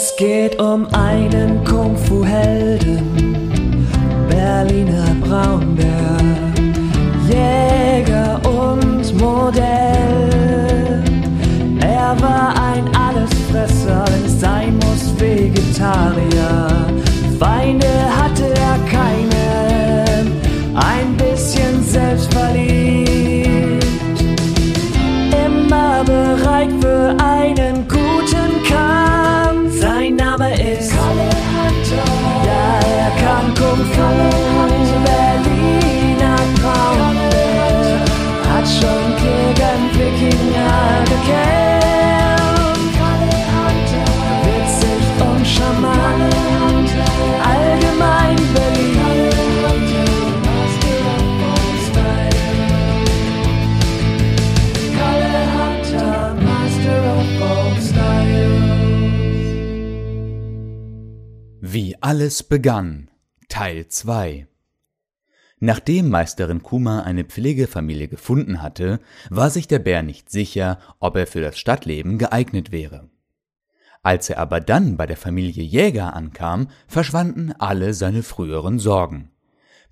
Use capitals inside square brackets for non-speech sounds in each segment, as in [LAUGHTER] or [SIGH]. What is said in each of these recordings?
Es geht um einen Kung-Fu-Helden, Berliner Braunbär, Jäger und Modell. Er war ein Allesfresser, wenn es sein muss, Vegetarier. Feinde alles begann. Teil 2 Nachdem Meisterin Kuma eine Pflegefamilie gefunden hatte, war sich der Bär nicht sicher, ob er für das Stadtleben geeignet wäre. Als er aber dann bei der Familie Jäger ankam, verschwanden alle seine früheren Sorgen.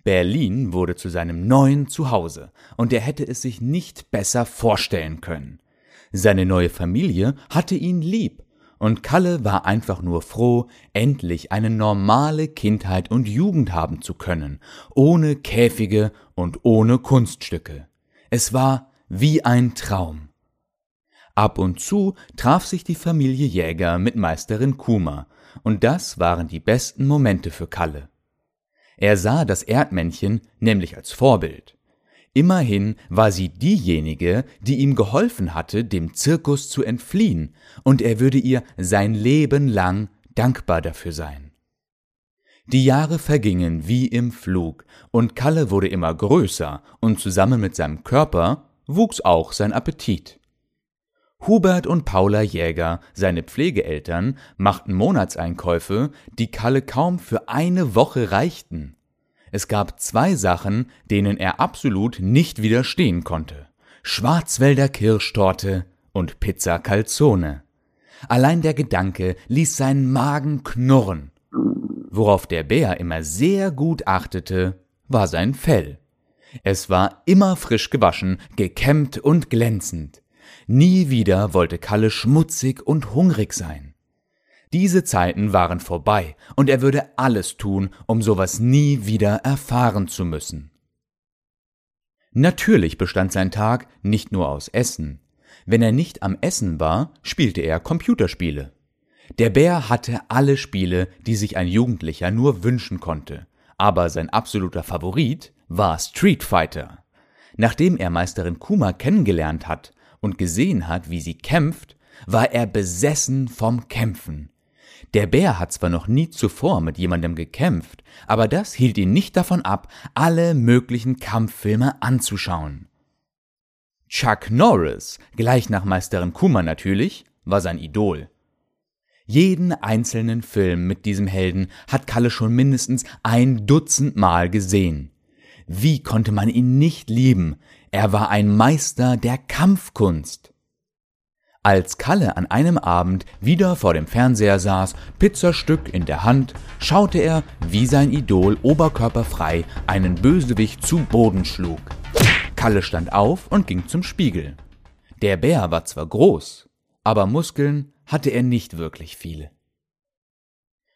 Berlin wurde zu seinem neuen Zuhause, und er hätte es sich nicht besser vorstellen können. Seine neue Familie hatte ihn lieb, und Kalle war einfach nur froh, endlich eine normale Kindheit und Jugend haben zu können, ohne Käfige und ohne Kunststücke. Es war wie ein Traum. Ab und zu traf sich die Familie Jäger mit Meisterin Kuma, und das waren die besten Momente für Kalle. Er sah das Erdmännchen nämlich als Vorbild. Immerhin war sie diejenige, die ihm geholfen hatte, dem Zirkus zu entfliehen, und er würde ihr sein Leben lang dankbar dafür sein. Die Jahre vergingen wie im Flug, und Kalle wurde immer größer, und zusammen mit seinem Körper wuchs auch sein Appetit. Hubert und Paula Jäger, seine Pflegeeltern, machten Monatseinkäufe, die Kalle kaum für eine Woche reichten. Es gab zwei Sachen, denen er absolut nicht widerstehen konnte. Schwarzwälder Kirschtorte und Pizza Calzone. Allein der Gedanke ließ seinen Magen knurren. Worauf der Bär immer sehr gut achtete, war sein Fell. Es war immer frisch gewaschen, gekämmt und glänzend. Nie wieder wollte Kalle schmutzig und hungrig sein. Diese Zeiten waren vorbei, und er würde alles tun, um sowas nie wieder erfahren zu müssen. Natürlich bestand sein Tag nicht nur aus Essen. Wenn er nicht am Essen war, spielte er Computerspiele. Der Bär hatte alle Spiele, die sich ein Jugendlicher nur wünschen konnte, aber sein absoluter Favorit war Street Fighter. Nachdem er Meisterin Kuma kennengelernt hat und gesehen hat, wie sie kämpft, war er besessen vom Kämpfen. Der Bär hat zwar noch nie zuvor mit jemandem gekämpft, aber das hielt ihn nicht davon ab, alle möglichen Kampffilme anzuschauen. Chuck Norris, gleich nach Meisterin Kuma natürlich, war sein Idol. Jeden einzelnen Film mit diesem Helden hat Kalle schon mindestens ein Dutzend Mal gesehen. Wie konnte man ihn nicht lieben? Er war ein Meister der Kampfkunst. Als Kalle an einem Abend wieder vor dem Fernseher saß, Pizzastück in der Hand, schaute er, wie sein Idol oberkörperfrei einen Bösewicht zu Boden schlug. Kalle stand auf und ging zum Spiegel. Der Bär war zwar groß, aber Muskeln hatte er nicht wirklich viele.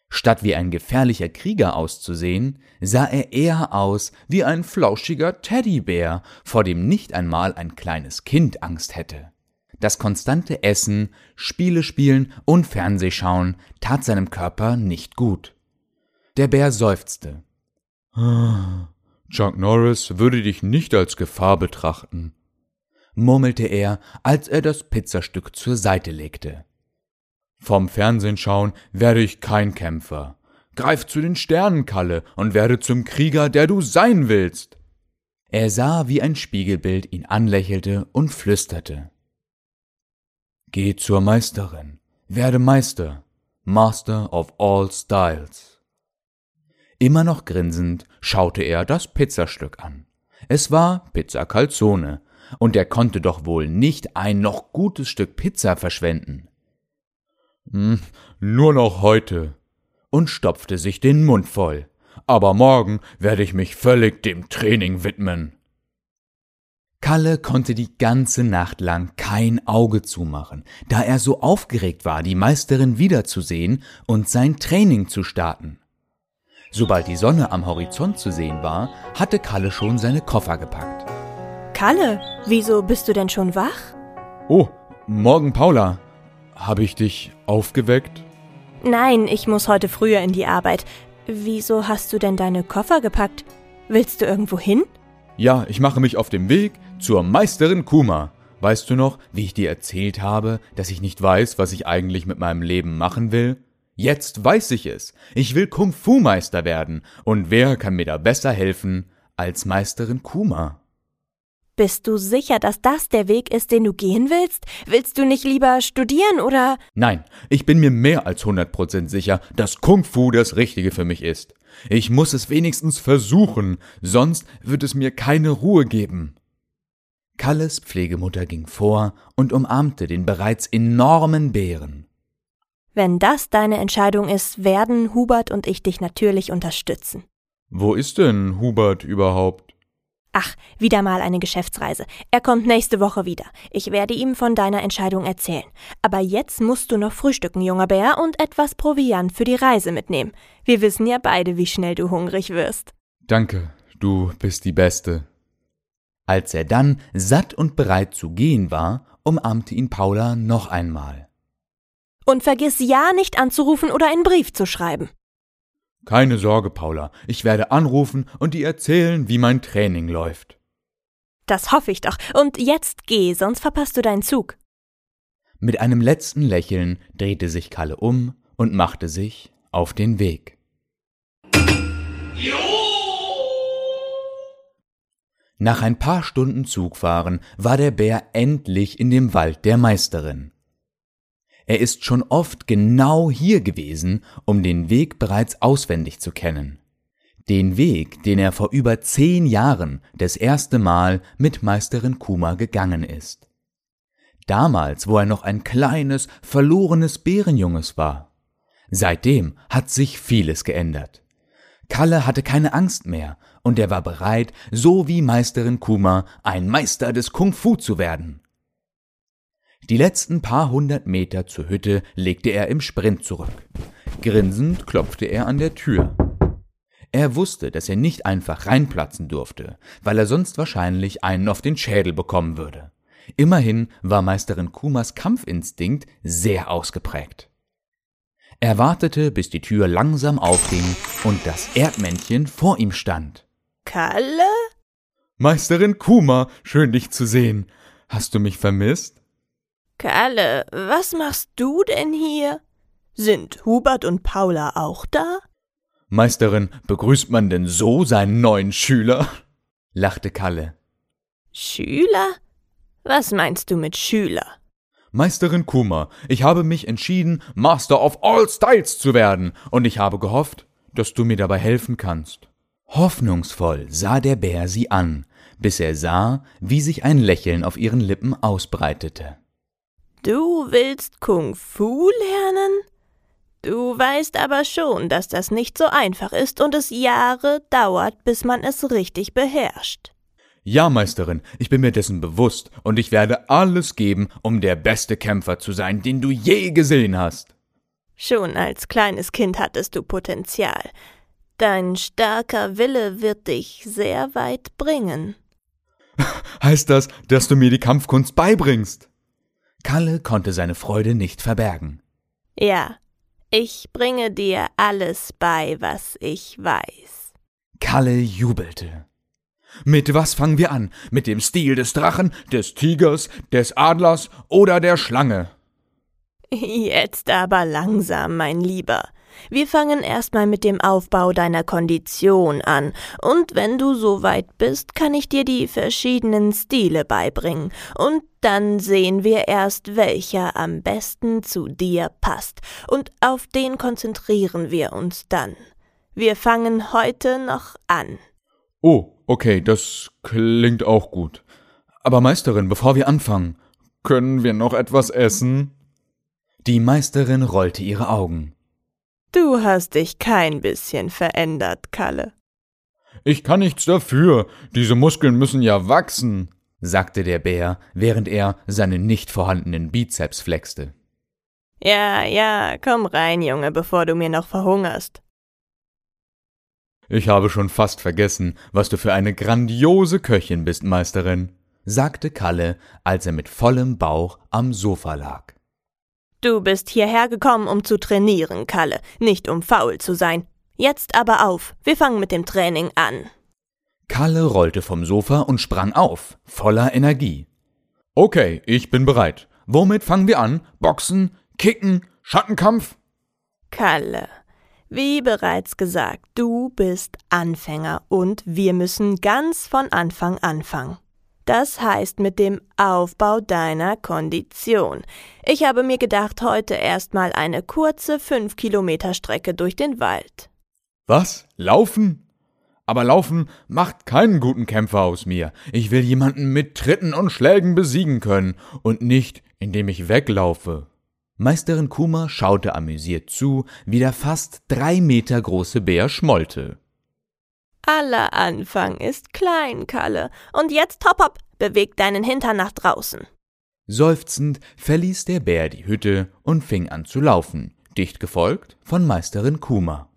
Statt wie ein gefährlicher Krieger auszusehen, sah er eher aus wie ein flauschiger Teddybär, vor dem nicht einmal ein kleines Kind Angst hätte. Das konstante Essen, Spiele spielen und Fernsehschauen tat seinem Körper nicht gut. Der Bär seufzte. Chuck Norris würde dich nicht als Gefahr betrachten, murmelte er, als er das Pizzastück zur Seite legte. Vom Fernsehen schauen werde ich kein Kämpfer. Greif zu den Sternen, Kalle, und werde zum Krieger, der du sein willst. Er sah, wie ein Spiegelbild ihn anlächelte und flüsterte. Geh zur Meisterin, werde Meister, Master of all Styles. Immer noch grinsend schaute er das Pizzastück an. Es war Pizza Calzone, und er konnte doch wohl nicht ein noch gutes Stück Pizza verschwenden. Hm, nur noch heute. Und stopfte sich den Mund voll. Aber morgen werde ich mich völlig dem Training widmen. Kalle konnte die ganze Nacht lang kein Auge zumachen, da er so aufgeregt war, die Meisterin wiederzusehen und sein Training zu starten. Sobald die Sonne am Horizont zu sehen war, hatte Kalle schon seine Koffer gepackt. Kalle, wieso bist du denn schon wach? Oh, morgen Paula. Habe ich dich aufgeweckt? Nein, ich muss heute früher in die Arbeit. Wieso hast du denn deine Koffer gepackt? Willst du irgendwo hin? Ja, ich mache mich auf dem Weg zur Meisterin Kuma. Weißt du noch, wie ich dir erzählt habe, dass ich nicht weiß, was ich eigentlich mit meinem Leben machen will? Jetzt weiß ich es. Ich will Kung-Fu-Meister werden. Und wer kann mir da besser helfen als Meisterin Kuma? Bist du sicher, dass das der Weg ist, den du gehen willst? Willst du nicht lieber studieren oder? Nein, ich bin mir mehr als 100% sicher, dass Kung Fu das Richtige für mich ist. Ich muss es wenigstens versuchen, sonst wird es mir keine Ruhe geben. Kalles Pflegemutter ging vor und umarmte den bereits enormen Bären. Wenn das deine Entscheidung ist, werden Hubert und ich dich natürlich unterstützen. Wo ist denn Hubert überhaupt? Ach, wieder mal eine Geschäftsreise. Er kommt nächste Woche wieder. Ich werde ihm von deiner Entscheidung erzählen. Aber jetzt musst du noch frühstücken, junger Bär, und etwas Proviant für die Reise mitnehmen. Wir wissen ja beide, wie schnell du hungrig wirst. Danke, du bist die Beste. Als er dann satt und bereit zu gehen war, umarmte ihn Paula noch einmal. Und vergiss ja nicht anzurufen oder einen Brief zu schreiben. Keine Sorge, Paula, ich werde anrufen und dir erzählen, wie mein Training läuft. Das hoffe ich doch. Und jetzt geh, sonst verpasst du deinen Zug. Mit einem letzten Lächeln drehte sich Kalle um und machte sich auf den Weg. Nach ein paar Stunden Zugfahren war der Bär endlich in dem Wald der Meisterin. Er ist schon oft genau hier gewesen, um den Weg bereits auswendig zu kennen. Den Weg, den er vor über zehn Jahren das erste Mal mit Meisterin Kuma gegangen ist. Damals, wo er noch ein kleines, verlorenes Bärenjunges war. Seitdem hat sich vieles geändert. Kalle hatte keine Angst mehr und er war bereit, so wie Meisterin Kuma, ein Meister des Kung Fu zu werden. Die letzten paar hundert Meter zur Hütte legte er im Sprint zurück. Grinsend klopfte er an der Tür. Er wusste, dass er nicht einfach reinplatzen durfte, weil er sonst wahrscheinlich einen auf den Schädel bekommen würde. Immerhin war Meisterin Kumas Kampfinstinkt sehr ausgeprägt. Er wartete, bis die Tür langsam aufging und das Erdmännchen vor ihm stand. Kalle? Meisterin Kuma, schön dich zu sehen. Hast du mich vermisst? Kalle, was machst du denn hier? Sind Hubert und Paula auch da? Meisterin, begrüßt man denn so seinen neuen Schüler? [LAUGHS] lachte Kalle. Schüler? Was meinst du mit Schüler? Meisterin Kuma, ich habe mich entschieden, Master of All Styles zu werden, und ich habe gehofft, dass du mir dabei helfen kannst. Hoffnungsvoll sah der Bär sie an, bis er sah, wie sich ein Lächeln auf ihren Lippen ausbreitete. Du willst Kung Fu lernen? Du weißt aber schon, dass das nicht so einfach ist und es Jahre dauert, bis man es richtig beherrscht. Ja, Meisterin, ich bin mir dessen bewusst, und ich werde alles geben, um der beste Kämpfer zu sein, den du je gesehen hast. Schon als kleines Kind hattest du Potenzial. Dein starker Wille wird dich sehr weit bringen. [LAUGHS] Heißt das, dass du mir die Kampfkunst beibringst? Kalle konnte seine Freude nicht verbergen. Ja, ich bringe dir alles bei, was ich weiß. Kalle jubelte. Mit was fangen wir an? Mit dem Stil des Drachen, des Tigers, des Adlers oder der Schlange? Jetzt aber langsam, mein Lieber. Wir fangen erstmal mit dem Aufbau deiner Kondition an, und wenn du so weit bist, kann ich dir die verschiedenen Stile beibringen, und dann sehen wir erst, welcher am besten zu dir passt, und auf den konzentrieren wir uns dann. Wir fangen heute noch an. Oh, okay, das klingt auch gut. Aber Meisterin, bevor wir anfangen, können wir noch etwas essen? Die Meisterin rollte ihre Augen. Du hast dich kein bisschen verändert, Kalle. Ich kann nichts dafür. Diese Muskeln müssen ja wachsen, sagte der Bär, während er seine nicht vorhandenen Bizeps flexte. Ja, ja, komm rein, Junge, bevor du mir noch verhungerst. Ich habe schon fast vergessen, was du für eine grandiose Köchin bist, Meisterin, sagte Kalle, als er mit vollem Bauch am Sofa lag. Du bist hierher gekommen, um zu trainieren, Kalle, nicht um faul zu sein. Jetzt aber auf, wir fangen mit dem Training an. Kalle rollte vom Sofa und sprang auf, voller Energie. Okay, ich bin bereit. Womit fangen wir an? Boxen, Kicken, Schattenkampf? Kalle, wie bereits gesagt, du bist Anfänger und wir müssen ganz von Anfang anfangen. Das heißt mit dem Aufbau deiner Kondition. Ich habe mir gedacht, heute erstmal eine kurze 5 Kilometer Strecke durch den Wald. Was? Laufen? Aber Laufen macht keinen guten Kämpfer aus mir. Ich will jemanden mit Tritten und Schlägen besiegen können und nicht, indem ich weglaufe. Meisterin Kuma schaute amüsiert zu, wie der fast drei Meter große Bär schmollte. Aller Anfang ist klein, Kalle. Und jetzt hopp hopp, beweg deinen Hintern nach draußen. Seufzend verließ der Bär die Hütte und fing an zu laufen, dicht gefolgt von Meisterin Kuma.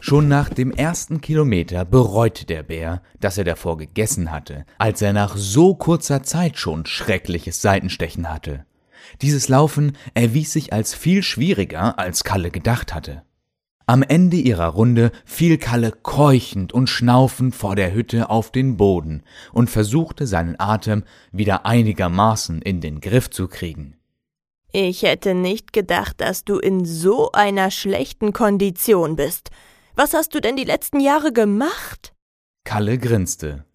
Schon nach dem ersten Kilometer bereute der Bär, dass er davor gegessen hatte, als er nach so kurzer Zeit schon schreckliches Seitenstechen hatte. Dieses Laufen erwies sich als viel schwieriger, als Kalle gedacht hatte. Am Ende ihrer Runde fiel Kalle keuchend und schnaufend vor der Hütte auf den Boden und versuchte seinen Atem wieder einigermaßen in den Griff zu kriegen. Ich hätte nicht gedacht, dass du in so einer schlechten Kondition bist. Was hast du denn die letzten Jahre gemacht? Kalle grinste.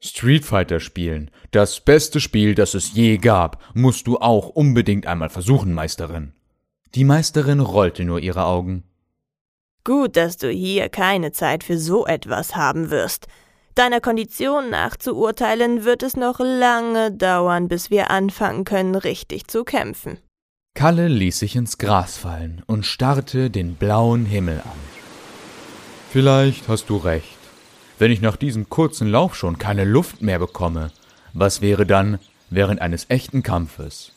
Street Fighter spielen. Das beste Spiel, das es je gab, musst du auch unbedingt einmal versuchen, Meisterin. Die Meisterin rollte nur ihre Augen. Gut, dass du hier keine Zeit für so etwas haben wirst. Deiner Kondition nach zu urteilen, wird es noch lange dauern, bis wir anfangen können, richtig zu kämpfen. Kalle ließ sich ins Gras fallen und starrte den blauen Himmel an. Vielleicht hast du recht wenn ich nach diesem kurzen Lauf schon keine Luft mehr bekomme? Was wäre dann während eines echten Kampfes?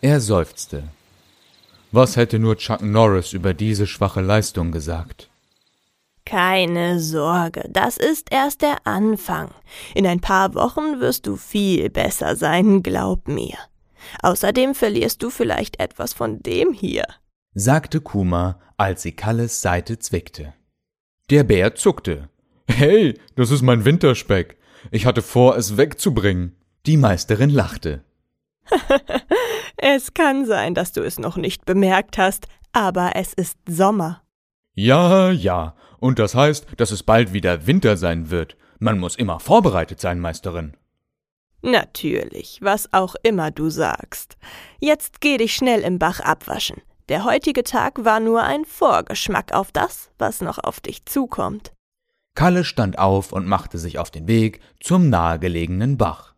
Er seufzte. Was hätte nur Chuck Norris über diese schwache Leistung gesagt? Keine Sorge, das ist erst der Anfang. In ein paar Wochen wirst du viel besser sein, glaub mir. Außerdem verlierst du vielleicht etwas von dem hier, sagte Kuma, als sie Kalles Seite zwickte. Der Bär zuckte. Hey, das ist mein Winterspeck. Ich hatte vor, es wegzubringen. Die Meisterin lachte. [LAUGHS] es kann sein, dass du es noch nicht bemerkt hast, aber es ist Sommer. Ja, ja, und das heißt, dass es bald wieder Winter sein wird. Man muss immer vorbereitet sein, Meisterin. Natürlich, was auch immer du sagst. Jetzt geh dich schnell im Bach abwaschen. Der heutige Tag war nur ein Vorgeschmack auf das, was noch auf dich zukommt. Kalle stand auf und machte sich auf den Weg zum nahegelegenen Bach.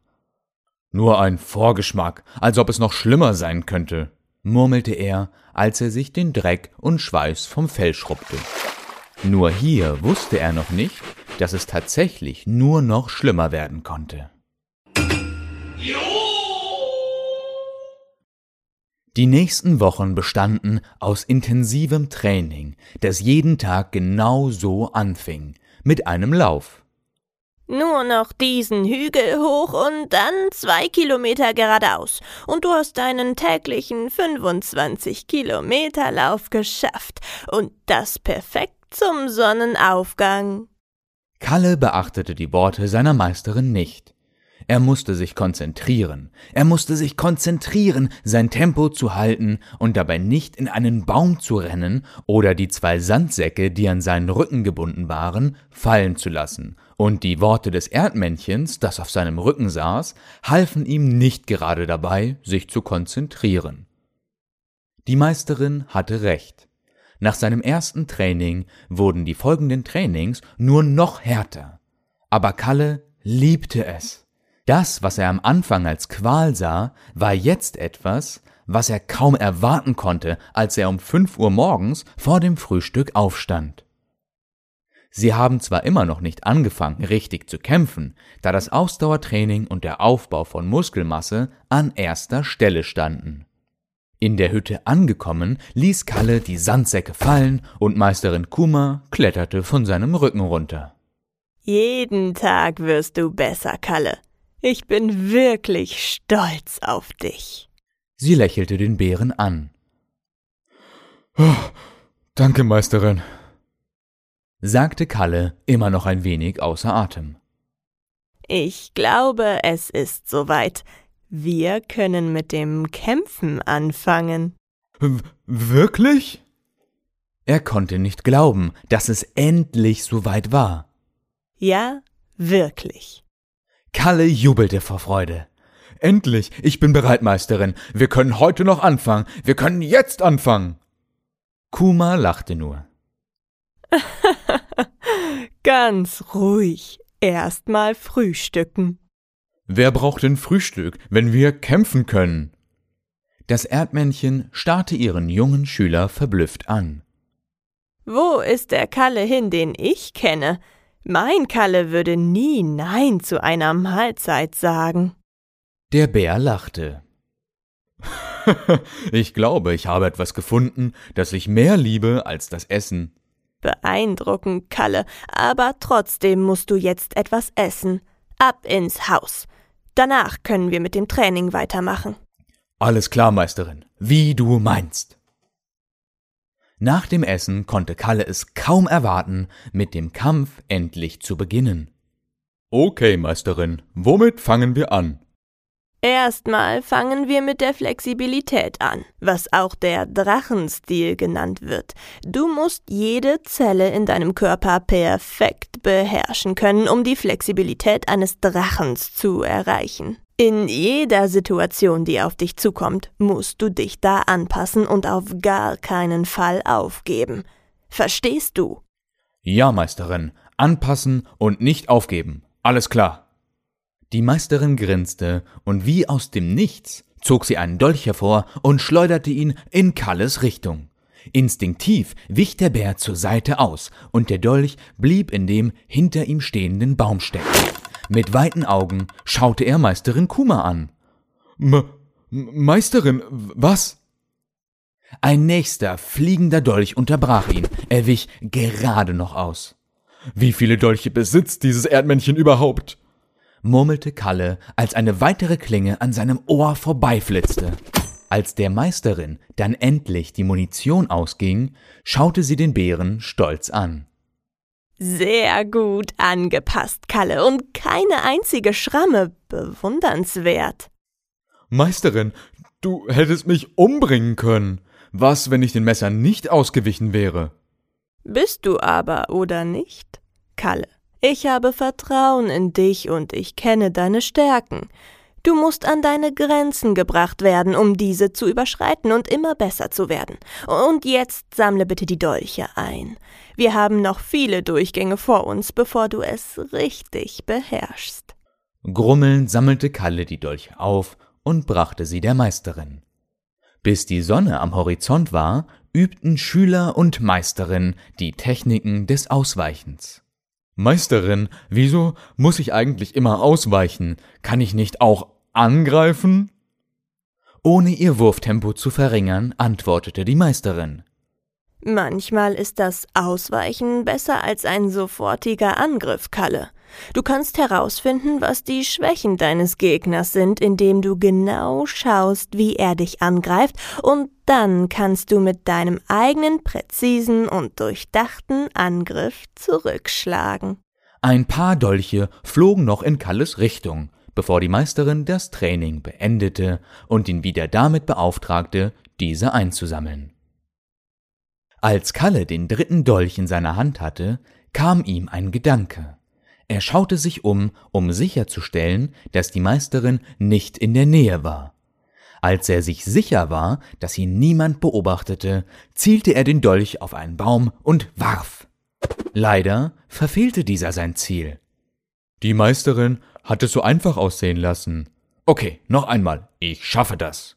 Nur ein Vorgeschmack, als ob es noch schlimmer sein könnte, murmelte er, als er sich den Dreck und Schweiß vom Fell schrubbte. Nur hier wusste er noch nicht, dass es tatsächlich nur noch schlimmer werden konnte. Die nächsten Wochen bestanden aus intensivem Training, das jeden Tag genau so anfing, mit einem Lauf. Nur noch diesen Hügel hoch und dann zwei Kilometer geradeaus. Und du hast deinen täglichen 25 Kilometer Lauf geschafft. Und das perfekt zum Sonnenaufgang. Kalle beachtete die Worte seiner Meisterin nicht. Er musste sich konzentrieren. Er musste sich konzentrieren, sein Tempo zu halten und dabei nicht in einen Baum zu rennen oder die zwei Sandsäcke, die an seinen Rücken gebunden waren, fallen zu lassen. Und die Worte des Erdmännchens, das auf seinem Rücken saß, halfen ihm nicht gerade dabei, sich zu konzentrieren. Die Meisterin hatte recht. Nach seinem ersten Training wurden die folgenden Trainings nur noch härter. Aber Kalle liebte es. Das, was er am Anfang als Qual sah, war jetzt etwas, was er kaum erwarten konnte, als er um fünf Uhr morgens vor dem Frühstück aufstand. Sie haben zwar immer noch nicht angefangen, richtig zu kämpfen, da das Ausdauertraining und der Aufbau von Muskelmasse an erster Stelle standen. In der Hütte angekommen, ließ Kalle die Sandsäcke fallen und Meisterin Kuma kletterte von seinem Rücken runter. Jeden Tag wirst du besser, Kalle. Ich bin wirklich stolz auf dich. Sie lächelte den Bären an. Oh, danke, Meisterin, sagte Kalle, immer noch ein wenig außer Atem. Ich glaube, es ist soweit. Wir können mit dem Kämpfen anfangen. W wirklich? Er konnte nicht glauben, dass es endlich soweit war. Ja, wirklich. Kalle jubelte vor Freude. Endlich, ich bin bereit, Meisterin. Wir können heute noch anfangen. Wir können jetzt anfangen. Kuma lachte nur. [LAUGHS] Ganz ruhig. Erstmal frühstücken. Wer braucht denn Frühstück, wenn wir kämpfen können? Das Erdmännchen starrte ihren jungen Schüler verblüfft an. Wo ist der Kalle hin, den ich kenne? Mein Kalle würde nie Nein zu einer Mahlzeit sagen. Der Bär lachte. [LAUGHS] ich glaube, ich habe etwas gefunden, das ich mehr liebe als das Essen. Beeindruckend, Kalle, aber trotzdem musst du jetzt etwas essen. Ab ins Haus. Danach können wir mit dem Training weitermachen. Alles klar, Meisterin, wie du meinst. Nach dem Essen konnte Kalle es kaum erwarten, mit dem Kampf endlich zu beginnen. Okay, Meisterin, womit fangen wir an? Erstmal fangen wir mit der Flexibilität an, was auch der Drachenstil genannt wird. Du musst jede Zelle in deinem Körper perfekt beherrschen können, um die Flexibilität eines Drachens zu erreichen. In jeder Situation, die auf dich zukommt, musst du dich da anpassen und auf gar keinen Fall aufgeben. Verstehst du? Ja, Meisterin, anpassen und nicht aufgeben. Alles klar. Die Meisterin grinste, und wie aus dem Nichts zog sie einen Dolch hervor und schleuderte ihn in Kalles Richtung. Instinktiv wich der Bär zur Seite aus, und der Dolch blieb in dem hinter ihm stehenden Baum stecken. Mit weiten Augen schaute er Meisterin Kuma an. M Meisterin, was? Ein nächster fliegender Dolch unterbrach ihn, er wich gerade noch aus. Wie viele Dolche besitzt dieses Erdmännchen überhaupt? Murmelte Kalle, als eine weitere Klinge an seinem Ohr vorbeiflitzte. Als der Meisterin dann endlich die Munition ausging, schaute sie den Bären stolz an. Sehr gut angepasst, Kalle, und keine einzige Schramme. Bewundernswert. Meisterin, du hättest mich umbringen können. Was, wenn ich den Messern nicht ausgewichen wäre? Bist du aber, oder nicht, Kalle? Ich habe Vertrauen in dich und ich kenne deine Stärken. Du musst an deine Grenzen gebracht werden, um diese zu überschreiten und immer besser zu werden. Und jetzt sammle bitte die Dolche ein. Wir haben noch viele Durchgänge vor uns, bevor du es richtig beherrschst. Grummelnd sammelte Kalle die Dolche auf und brachte sie der Meisterin. Bis die Sonne am Horizont war, übten Schüler und Meisterin die Techniken des Ausweichens. Meisterin, wieso muss ich eigentlich immer ausweichen? Kann ich nicht auch angreifen? Ohne ihr Wurftempo zu verringern, antwortete die Meisterin. Manchmal ist das Ausweichen besser als ein sofortiger Angriff, Kalle. Du kannst herausfinden, was die Schwächen deines Gegners sind, indem du genau schaust, wie er dich angreift, und dann kannst du mit deinem eigenen präzisen und durchdachten Angriff zurückschlagen. Ein paar Dolche flogen noch in Kalles Richtung, bevor die Meisterin das Training beendete und ihn wieder damit beauftragte, diese einzusammeln. Als Kalle den dritten Dolch in seiner Hand hatte, kam ihm ein Gedanke. Er schaute sich um, um sicherzustellen, dass die Meisterin nicht in der Nähe war. Als er sich sicher war, dass ihn niemand beobachtete, zielte er den Dolch auf einen Baum und warf. Leider verfehlte dieser sein Ziel. Die Meisterin hat es so einfach aussehen lassen. Okay, noch einmal. Ich schaffe das.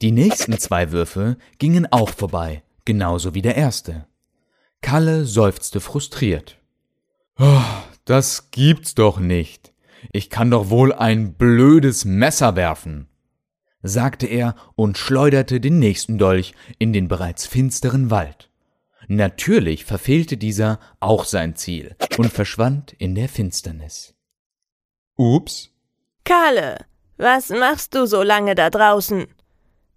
Die nächsten zwei Würfe gingen auch vorbei, genauso wie der erste. Kalle seufzte frustriert. Oh, das gibt's doch nicht. Ich kann doch wohl ein blödes Messer werfen, sagte er und schleuderte den nächsten Dolch in den bereits finsteren Wald. Natürlich verfehlte dieser auch sein Ziel und verschwand in der Finsternis. Ups. Kalle, was machst du so lange da draußen?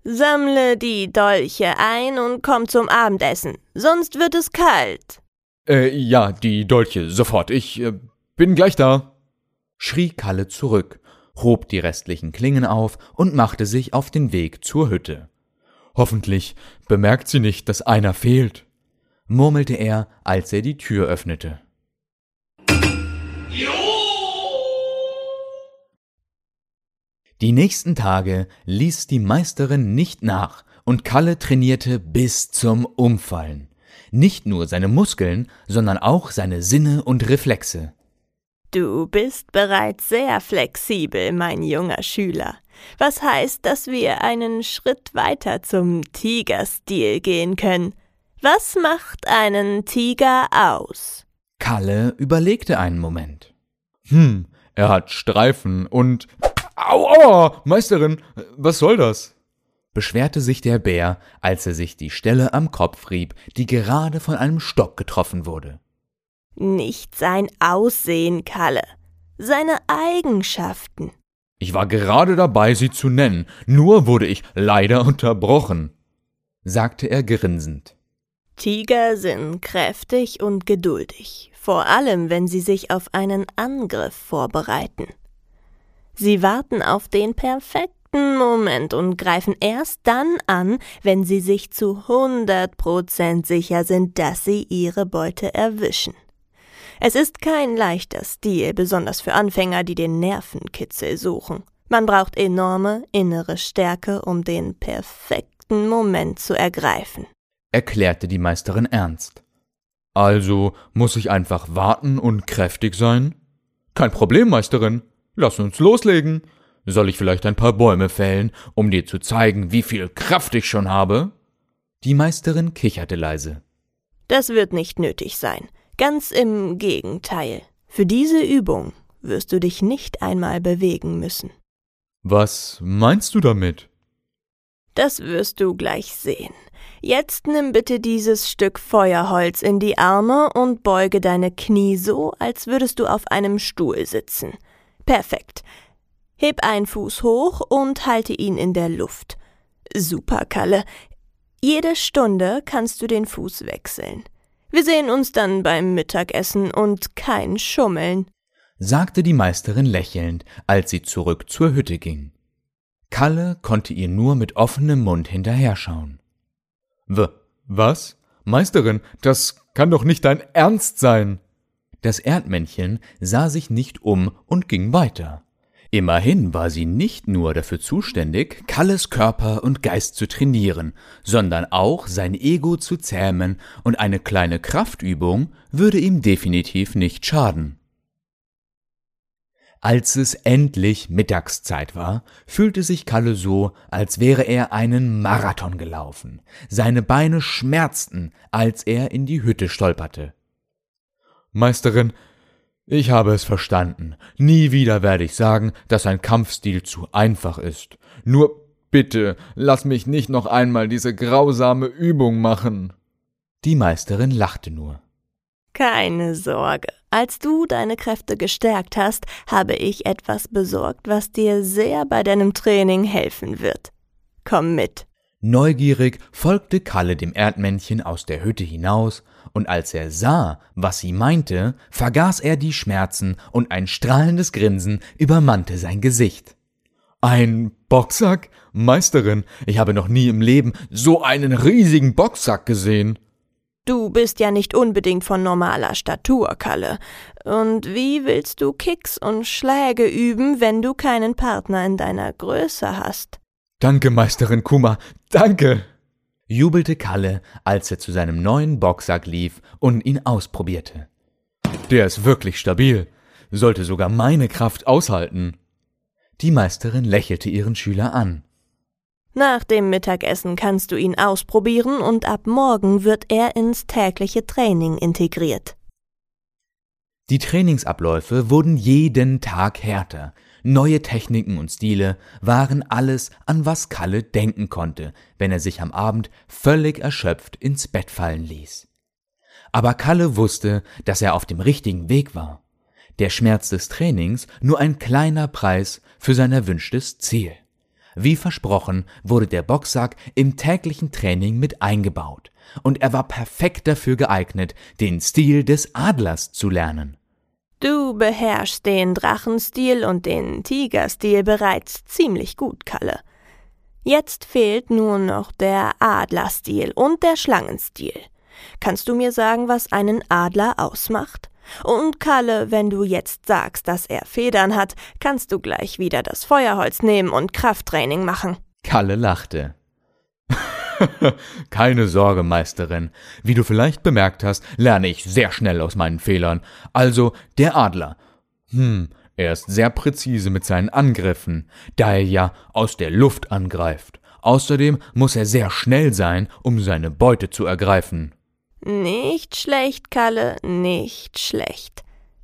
Sammle die Dolche ein und komm zum Abendessen, sonst wird es kalt. Äh, ja, die Dolche, sofort. Ich äh, bin gleich da, schrie Kalle zurück, hob die restlichen Klingen auf und machte sich auf den Weg zur Hütte. Hoffentlich bemerkt sie nicht, dass einer fehlt murmelte er, als er die Tür öffnete. Die nächsten Tage ließ die Meisterin nicht nach und Kalle trainierte bis zum Umfallen. Nicht nur seine Muskeln, sondern auch seine Sinne und Reflexe. Du bist bereits sehr flexibel, mein junger Schüler. Was heißt, dass wir einen Schritt weiter zum Tigerstil gehen können. Was macht einen Tiger aus? Kalle überlegte einen Moment. Hm, er hat Streifen und. Au, au, Meisterin, was soll das? beschwerte sich der Bär, als er sich die Stelle am Kopf rieb, die gerade von einem Stock getroffen wurde. Nicht sein Aussehen, Kalle, seine Eigenschaften. Ich war gerade dabei, sie zu nennen, nur wurde ich leider unterbrochen, sagte er grinsend. Tiger sind kräftig und geduldig, vor allem wenn sie sich auf einen Angriff vorbereiten. Sie warten auf den perfekten Moment und greifen erst dann an, wenn sie sich zu hundert Prozent sicher sind, dass sie ihre Beute erwischen. Es ist kein leichter Stil, besonders für Anfänger, die den Nervenkitzel suchen. Man braucht enorme innere Stärke, um den perfekten Moment zu ergreifen erklärte die Meisterin ernst. Also muss ich einfach warten und kräftig sein? Kein Problem, Meisterin. Lass uns loslegen. Soll ich vielleicht ein paar Bäume fällen, um dir zu zeigen, wie viel Kraft ich schon habe? Die Meisterin kicherte leise. Das wird nicht nötig sein. Ganz im Gegenteil. Für diese Übung wirst du dich nicht einmal bewegen müssen. Was meinst du damit? Das wirst du gleich sehen. Jetzt nimm bitte dieses Stück Feuerholz in die Arme und beuge deine Knie so, als würdest du auf einem Stuhl sitzen. Perfekt. Heb einen Fuß hoch und halte ihn in der Luft. Super, Kalle. Jede Stunde kannst du den Fuß wechseln. Wir sehen uns dann beim Mittagessen und kein Schummeln, sagte die Meisterin lächelnd, als sie zurück zur Hütte ging. Kalle konnte ihr nur mit offenem Mund hinterher schauen. W was? Meisterin, das kann doch nicht dein Ernst sein. Das Erdmännchen sah sich nicht um und ging weiter. Immerhin war sie nicht nur dafür zuständig, Kalles Körper und Geist zu trainieren, sondern auch sein Ego zu zähmen, und eine kleine Kraftübung würde ihm definitiv nicht schaden. Als es endlich Mittagszeit war, fühlte sich Kalle so, als wäre er einen Marathon gelaufen. Seine Beine schmerzten, als er in die Hütte stolperte. Meisterin, ich habe es verstanden. Nie wieder werde ich sagen, dass ein Kampfstil zu einfach ist. Nur bitte, lass mich nicht noch einmal diese grausame Übung machen. Die Meisterin lachte nur. Keine Sorge. Als du deine Kräfte gestärkt hast, habe ich etwas besorgt, was dir sehr bei deinem Training helfen wird. Komm mit. Neugierig folgte Kalle dem Erdmännchen aus der Hütte hinaus, und als er sah, was sie meinte, vergaß er die Schmerzen und ein strahlendes Grinsen übermannte sein Gesicht. Ein Boxsack? Meisterin, ich habe noch nie im Leben so einen riesigen Boxsack gesehen. Du bist ja nicht unbedingt von normaler Statur, Kalle. Und wie willst du Kicks und Schläge üben, wenn du keinen Partner in deiner Größe hast? Danke, Meisterin Kuma, danke! Jubelte Kalle, als er zu seinem neuen Boxsack lief und ihn ausprobierte. Der ist wirklich stabil. sollte sogar meine Kraft aushalten. Die Meisterin lächelte ihren Schüler an. Nach dem Mittagessen kannst du ihn ausprobieren und ab morgen wird er ins tägliche Training integriert. Die Trainingsabläufe wurden jeden Tag härter. Neue Techniken und Stile waren alles, an was Kalle denken konnte, wenn er sich am Abend völlig erschöpft ins Bett fallen ließ. Aber Kalle wusste, dass er auf dem richtigen Weg war. Der Schmerz des Trainings nur ein kleiner Preis für sein erwünschtes Ziel. Wie versprochen wurde der Boxsack im täglichen Training mit eingebaut, und er war perfekt dafür geeignet, den Stil des Adlers zu lernen. Du beherrschst den Drachenstil und den Tigerstil bereits ziemlich gut, Kalle. Jetzt fehlt nur noch der Adlerstil und der Schlangenstil. Kannst du mir sagen, was einen Adler ausmacht? Und Kalle, wenn du jetzt sagst, dass er Federn hat, kannst du gleich wieder das Feuerholz nehmen und Krafttraining machen. Kalle lachte. [LAUGHS] Keine Sorge, Meisterin. Wie du vielleicht bemerkt hast, lerne ich sehr schnell aus meinen Fehlern. Also der Adler. Hm, er ist sehr präzise mit seinen Angriffen, da er ja aus der Luft angreift. Außerdem muss er sehr schnell sein, um seine Beute zu ergreifen. Nicht schlecht, Kalle, nicht schlecht.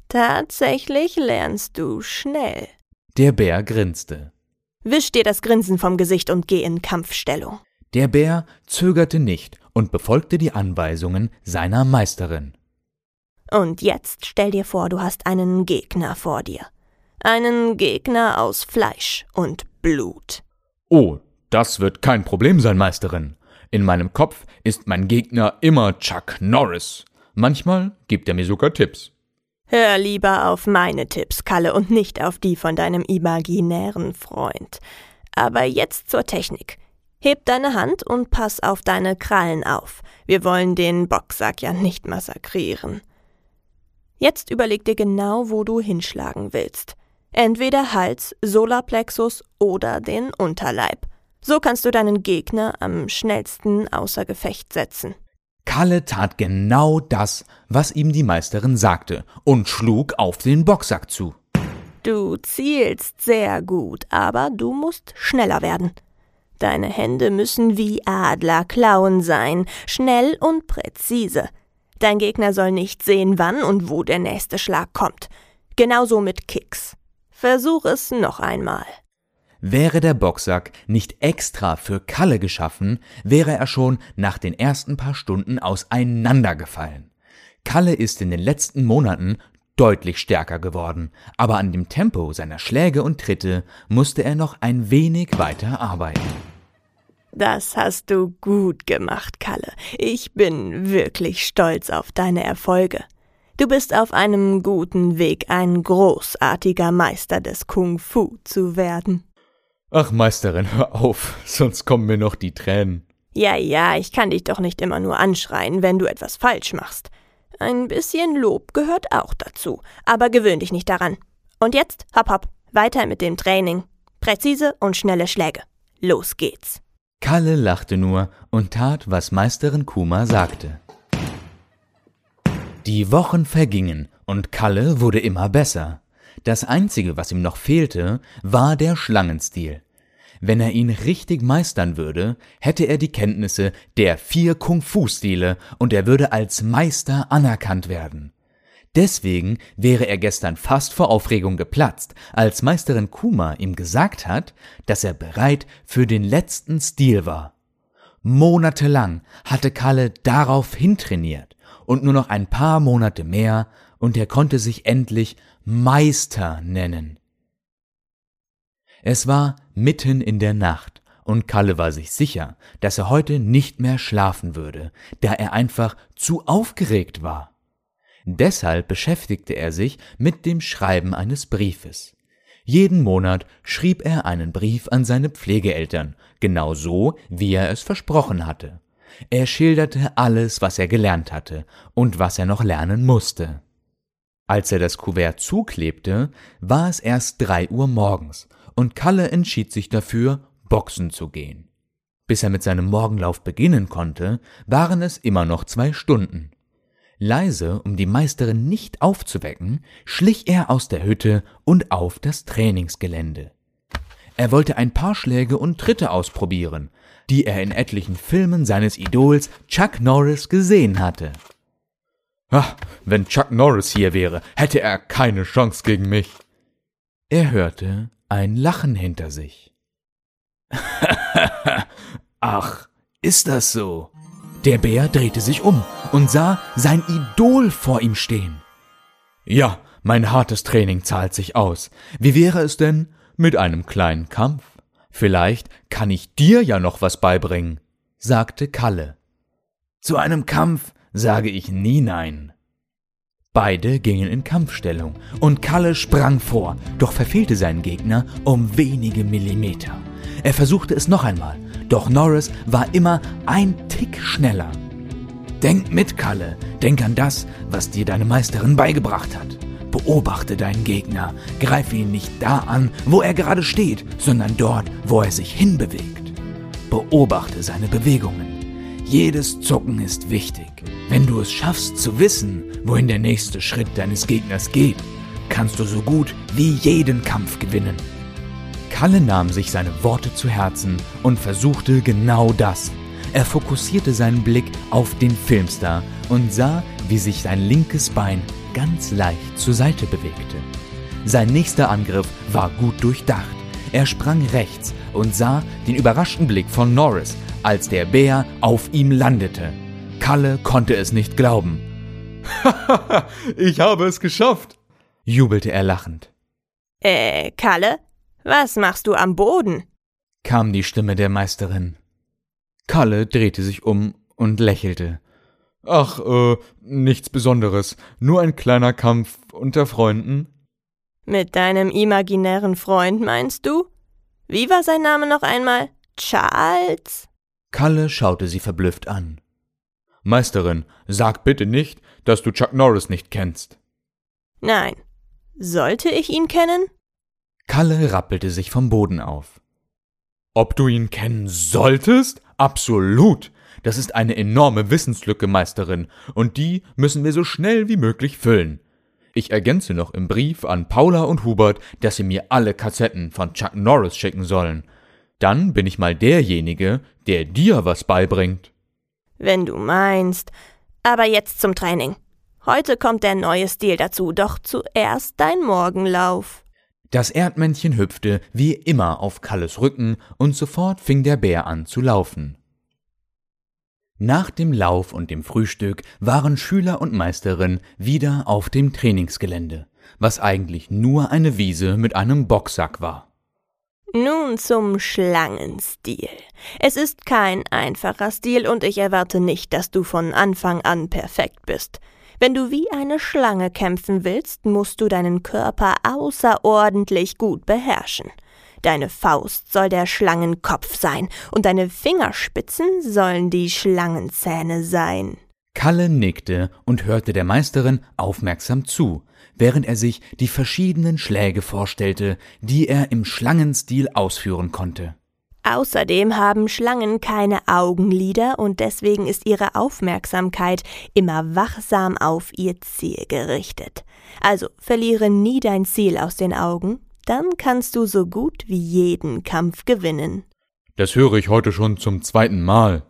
Tatsächlich lernst du schnell. Der Bär grinste. Wisch dir das Grinsen vom Gesicht und geh in Kampfstellung. Der Bär zögerte nicht und befolgte die Anweisungen seiner Meisterin. Und jetzt stell dir vor, du hast einen Gegner vor dir. Einen Gegner aus Fleisch und Blut. Oh, das wird kein Problem sein, Meisterin. In meinem Kopf ist mein Gegner immer Chuck Norris. Manchmal gibt er mir sogar Tipps. Hör lieber auf meine Tipps, Kalle, und nicht auf die von deinem imaginären Freund. Aber jetzt zur Technik. Heb deine Hand und pass auf deine Krallen auf. Wir wollen den Boxsack ja nicht massakrieren. Jetzt überleg dir genau, wo du hinschlagen willst. Entweder Hals, Solarplexus oder den Unterleib. So kannst du deinen Gegner am schnellsten außer Gefecht setzen. Kalle tat genau das, was ihm die Meisterin sagte, und schlug auf den Boxsack zu. Du zielst sehr gut, aber du musst schneller werden. Deine Hände müssen wie Adlerklauen sein, schnell und präzise. Dein Gegner soll nicht sehen, wann und wo der nächste Schlag kommt. Genauso mit Kicks. Versuch es noch einmal. Wäre der Boxsack nicht extra für Kalle geschaffen, wäre er schon nach den ersten paar Stunden auseinandergefallen. Kalle ist in den letzten Monaten deutlich stärker geworden, aber an dem Tempo seiner Schläge und Tritte musste er noch ein wenig weiter arbeiten. Das hast du gut gemacht, Kalle. Ich bin wirklich stolz auf deine Erfolge. Du bist auf einem guten Weg, ein großartiger Meister des Kung Fu zu werden. Ach, Meisterin, hör auf, [LAUGHS] sonst kommen mir noch die Tränen. Ja, ja, ich kann dich doch nicht immer nur anschreien, wenn du etwas falsch machst. Ein bisschen Lob gehört auch dazu, aber gewöhn dich nicht daran. Und jetzt, hopp hopp, weiter mit dem Training. Präzise und schnelle Schläge. Los geht's. Kalle lachte nur und tat, was Meisterin Kuma sagte. Die Wochen vergingen und Kalle wurde immer besser. Das Einzige, was ihm noch fehlte, war der Schlangenstil. Wenn er ihn richtig meistern würde, hätte er die Kenntnisse der vier Kung-Fu-Stile und er würde als Meister anerkannt werden. Deswegen wäre er gestern fast vor Aufregung geplatzt, als Meisterin Kuma ihm gesagt hat, dass er bereit für den letzten Stil war. Monatelang hatte Kalle darauf hintrainiert und nur noch ein paar Monate mehr und er konnte sich endlich Meister nennen. Es war mitten in der Nacht, und Kalle war sich sicher, dass er heute nicht mehr schlafen würde, da er einfach zu aufgeregt war. Deshalb beschäftigte er sich mit dem Schreiben eines Briefes. Jeden Monat schrieb er einen Brief an seine Pflegeeltern, genau so, wie er es versprochen hatte. Er schilderte alles, was er gelernt hatte und was er noch lernen musste. Als er das Kuvert zuklebte, war es erst drei Uhr morgens und Kalle entschied sich dafür, boxen zu gehen. Bis er mit seinem Morgenlauf beginnen konnte, waren es immer noch zwei Stunden. Leise, um die Meisterin nicht aufzuwecken, schlich er aus der Hütte und auf das Trainingsgelände. Er wollte ein paar Schläge und Tritte ausprobieren, die er in etlichen Filmen seines Idols Chuck Norris gesehen hatte. Ach, wenn Chuck Norris hier wäre, hätte er keine Chance gegen mich. Er hörte ein Lachen hinter sich. [LAUGHS] Ach, ist das so? Der Bär drehte sich um und sah sein Idol vor ihm stehen. Ja, mein hartes Training zahlt sich aus. Wie wäre es denn mit einem kleinen Kampf? Vielleicht kann ich dir ja noch was beibringen, sagte Kalle. Zu einem Kampf sage ich nie nein. Beide gingen in Kampfstellung und Kalle sprang vor, doch verfehlte seinen Gegner um wenige Millimeter. Er versuchte es noch einmal, doch Norris war immer ein Tick schneller. Denk mit, Kalle, denk an das, was dir deine Meisterin beigebracht hat. Beobachte deinen Gegner, greife ihn nicht da an, wo er gerade steht, sondern dort, wo er sich hinbewegt. Beobachte seine Bewegungen. Jedes Zucken ist wichtig. Wenn du es schaffst zu wissen, wohin der nächste Schritt deines Gegners geht, kannst du so gut wie jeden Kampf gewinnen. Kalle nahm sich seine Worte zu Herzen und versuchte genau das. Er fokussierte seinen Blick auf den Filmstar und sah, wie sich sein linkes Bein ganz leicht zur Seite bewegte. Sein nächster Angriff war gut durchdacht. Er sprang rechts und sah den überraschten Blick von Norris, als der Bär auf ihm landete. Kalle konnte es nicht glauben. [LAUGHS] ich habe es geschafft, jubelte er lachend. Äh, Kalle, was machst du am Boden? kam die Stimme der Meisterin. Kalle drehte sich um und lächelte. Ach, äh, nichts Besonderes. Nur ein kleiner Kampf unter Freunden. Mit deinem imaginären Freund, meinst du? Wie war sein Name noch einmal? Charles? Kalle schaute sie verblüfft an. Meisterin, sag bitte nicht, dass du Chuck Norris nicht kennst. Nein. Sollte ich ihn kennen? Kalle rappelte sich vom Boden auf. Ob du ihn kennen solltest? Absolut. Das ist eine enorme Wissenslücke, Meisterin, und die müssen wir so schnell wie möglich füllen. Ich ergänze noch im Brief an Paula und Hubert, dass sie mir alle Kassetten von Chuck Norris schicken sollen. Dann bin ich mal derjenige, der dir was beibringt. Wenn du meinst. Aber jetzt zum Training. Heute kommt der neue Stil dazu, doch zuerst dein Morgenlauf. Das Erdmännchen hüpfte wie immer auf Kalles Rücken und sofort fing der Bär an zu laufen. Nach dem Lauf und dem Frühstück waren Schüler und Meisterin wieder auf dem Trainingsgelände, was eigentlich nur eine Wiese mit einem Boxsack war. Nun zum Schlangenstil. Es ist kein einfacher Stil und ich erwarte nicht, dass du von Anfang an perfekt bist. Wenn du wie eine Schlange kämpfen willst, musst du deinen Körper außerordentlich gut beherrschen. Deine Faust soll der Schlangenkopf sein und deine Fingerspitzen sollen die Schlangenzähne sein. Kalle nickte und hörte der Meisterin aufmerksam zu, während er sich die verschiedenen Schläge vorstellte, die er im Schlangenstil ausführen konnte. Außerdem haben Schlangen keine Augenlider und deswegen ist ihre Aufmerksamkeit immer wachsam auf ihr Ziel gerichtet. Also verliere nie dein Ziel aus den Augen, dann kannst du so gut wie jeden Kampf gewinnen. Das höre ich heute schon zum zweiten Mal,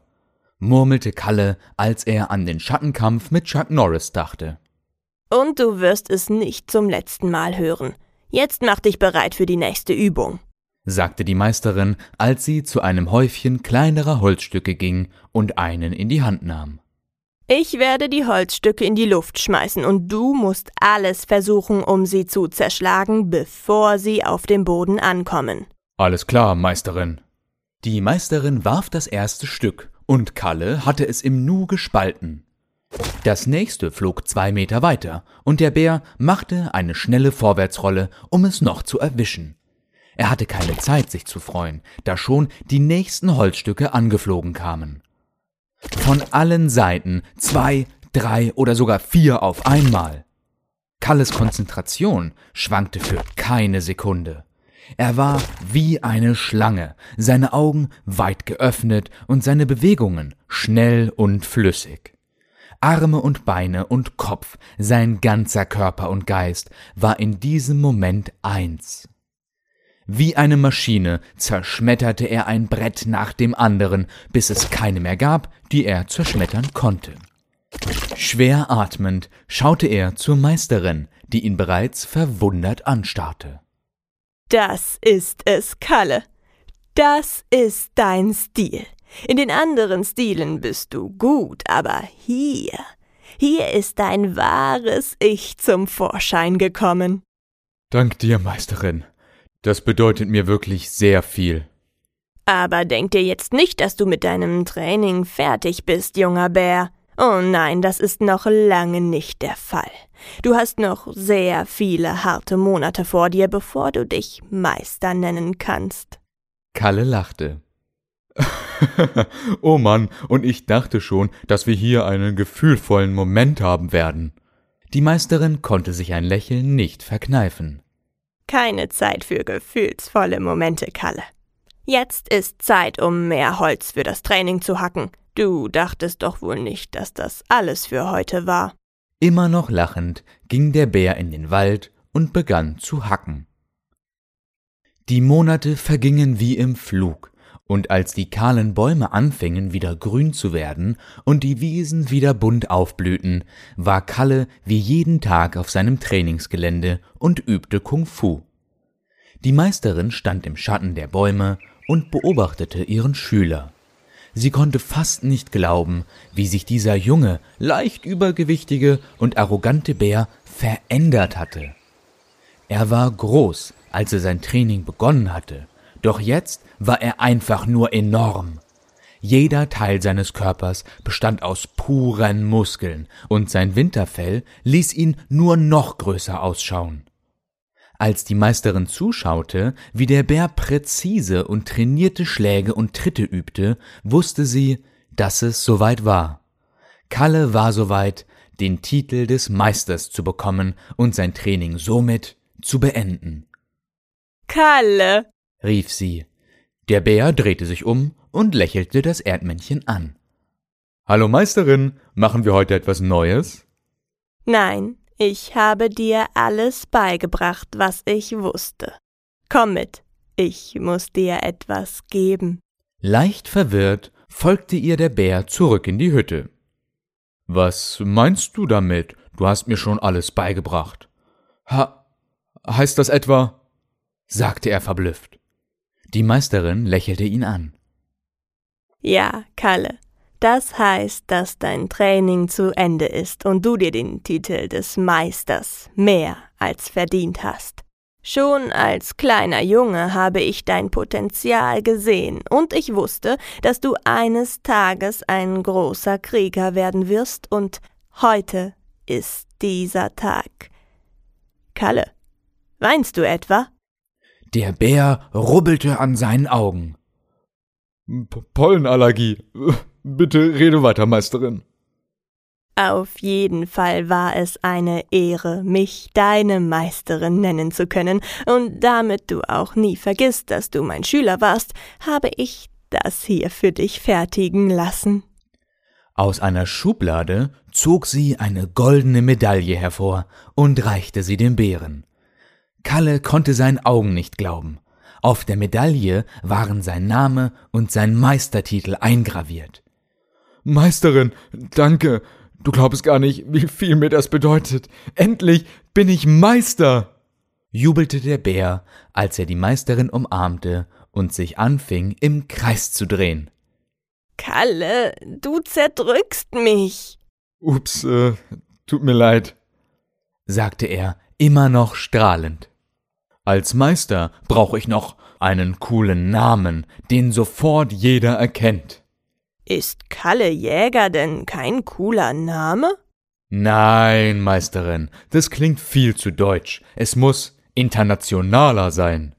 murmelte Kalle, als er an den Schattenkampf mit Chuck Norris dachte. Und du wirst es nicht zum letzten Mal hören. Jetzt mach dich bereit für die nächste Übung, sagte die Meisterin, als sie zu einem Häufchen kleinerer Holzstücke ging und einen in die Hand nahm. Ich werde die Holzstücke in die Luft schmeißen und du musst alles versuchen, um sie zu zerschlagen, bevor sie auf dem Boden ankommen. Alles klar, Meisterin. Die Meisterin warf das erste Stück und Kalle hatte es im Nu gespalten. Das nächste flog zwei Meter weiter und der Bär machte eine schnelle Vorwärtsrolle, um es noch zu erwischen. Er hatte keine Zeit, sich zu freuen, da schon die nächsten Holzstücke angeflogen kamen. Von allen Seiten zwei, drei oder sogar vier auf einmal. Kalles Konzentration schwankte für keine Sekunde. Er war wie eine Schlange, seine Augen weit geöffnet und seine Bewegungen schnell und flüssig. Arme und Beine und Kopf, sein ganzer Körper und Geist war in diesem Moment eins. Wie eine Maschine zerschmetterte er ein Brett nach dem anderen, bis es keine mehr gab, die er zerschmettern konnte. Schwer atmend schaute er zur Meisterin, die ihn bereits verwundert anstarrte. Das ist es, Kalle. Das ist dein Stil. In den anderen Stilen bist du gut, aber hier, hier ist dein wahres Ich zum Vorschein gekommen. Dank dir, Meisterin. Das bedeutet mir wirklich sehr viel. Aber denk dir jetzt nicht, dass du mit deinem Training fertig bist, junger Bär. Oh nein, das ist noch lange nicht der Fall. Du hast noch sehr viele harte Monate vor dir, bevor du dich Meister nennen kannst. Kalle lachte. [LAUGHS] oh Mann, und ich dachte schon, dass wir hier einen gefühlvollen Moment haben werden. Die Meisterin konnte sich ein Lächeln nicht verkneifen. Keine Zeit für gefühlsvolle Momente, Kalle. Jetzt ist Zeit, um mehr Holz für das Training zu hacken. Du dachtest doch wohl nicht, dass das alles für heute war. Immer noch lachend ging der Bär in den Wald und begann zu hacken. Die Monate vergingen wie im Flug, und als die kahlen Bäume anfingen wieder grün zu werden und die Wiesen wieder bunt aufblühten, war Kalle wie jeden Tag auf seinem Trainingsgelände und übte Kung Fu. Die Meisterin stand im Schatten der Bäume und beobachtete ihren Schüler. Sie konnte fast nicht glauben, wie sich dieser junge, leicht übergewichtige und arrogante Bär verändert hatte. Er war groß, als er sein Training begonnen hatte, doch jetzt war er einfach nur enorm. Jeder Teil seines Körpers bestand aus puren Muskeln, und sein Winterfell ließ ihn nur noch größer ausschauen. Als die Meisterin zuschaute, wie der Bär präzise und trainierte Schläge und Tritte übte, wusste sie, dass es soweit war. Kalle war soweit, den Titel des Meisters zu bekommen und sein Training somit zu beenden. Kalle, rief sie. Der Bär drehte sich um und lächelte das Erdmännchen an. Hallo Meisterin, machen wir heute etwas Neues? Nein, ich habe dir alles beigebracht, was ich wusste. Komm mit, ich muss dir etwas geben. Leicht verwirrt folgte ihr der Bär zurück in die Hütte. Was meinst du damit? Du hast mir schon alles beigebracht. Ha, heißt das etwa? sagte er verblüfft. Die Meisterin lächelte ihn an. Ja, Kalle, das heißt, dass dein Training zu Ende ist und du dir den Titel des Meisters mehr als verdient hast. Schon als kleiner Junge habe ich dein Potenzial gesehen und ich wusste, dass du eines Tages ein großer Krieger werden wirst und heute ist dieser Tag. Kalle, weinst du etwa? Der Bär rubbelte an seinen Augen. P Pollenallergie. [LAUGHS] Bitte rede weiter, Meisterin. Auf jeden Fall war es eine Ehre, mich deine Meisterin nennen zu können, und damit du auch nie vergisst, dass du mein Schüler warst, habe ich das hier für dich fertigen lassen. Aus einer Schublade zog sie eine goldene Medaille hervor und reichte sie dem Bären. Kalle konnte seinen Augen nicht glauben. Auf der Medaille waren sein Name und sein Meistertitel eingraviert. Meisterin, danke. Du glaubst gar nicht, wie viel mir das bedeutet. Endlich bin ich Meister. jubelte der Bär, als er die Meisterin umarmte und sich anfing, im Kreis zu drehen. Kalle, du zerdrückst mich. Ups, äh, tut mir leid, sagte er, immer noch strahlend. Als Meister brauche ich noch einen coolen Namen, den sofort jeder erkennt. Ist Kalle Jäger denn kein cooler Name? Nein, Meisterin, das klingt viel zu deutsch. Es muss internationaler sein.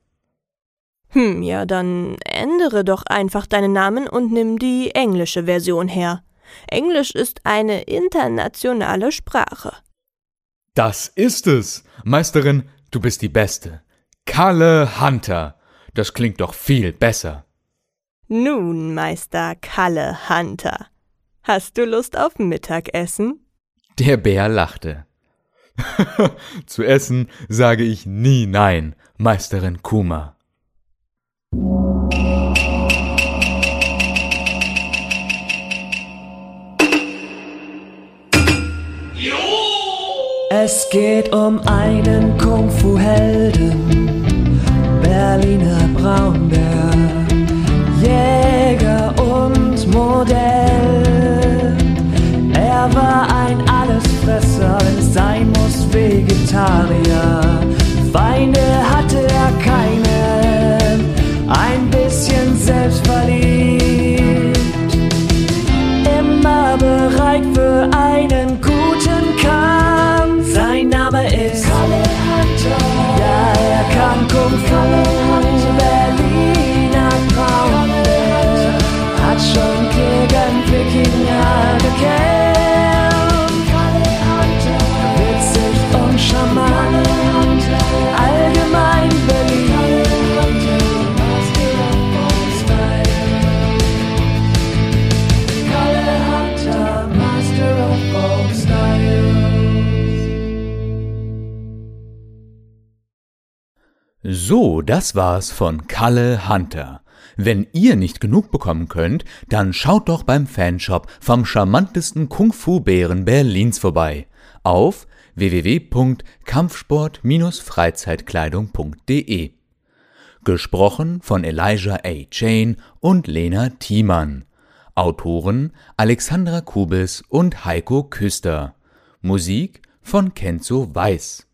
Hm, ja, dann ändere doch einfach deinen Namen und nimm die englische Version her. Englisch ist eine internationale Sprache. Das ist es. Meisterin, du bist die Beste. Kalle Hunter. Das klingt doch viel besser. Nun, Meister Kalle Hunter. Hast du Lust auf Mittagessen? Der Bär lachte. [LAUGHS] Zu essen sage ich nie nein, Meisterin Kuma. Es geht um einen Kung-Fu-Helden, Berliner Braunbär, Jäger und Modell. Er war So, das war's von Kalle Hunter. Wenn ihr nicht genug bekommen könnt, dann schaut doch beim Fanshop vom charmantesten Kung-Fu-Bären Berlins vorbei auf www.kampfsport-freizeitkleidung.de. Gesprochen von Elijah A. Chain und Lena Thiemann. Autoren Alexandra Kubis und Heiko Küster. Musik von Kenzo Weiß.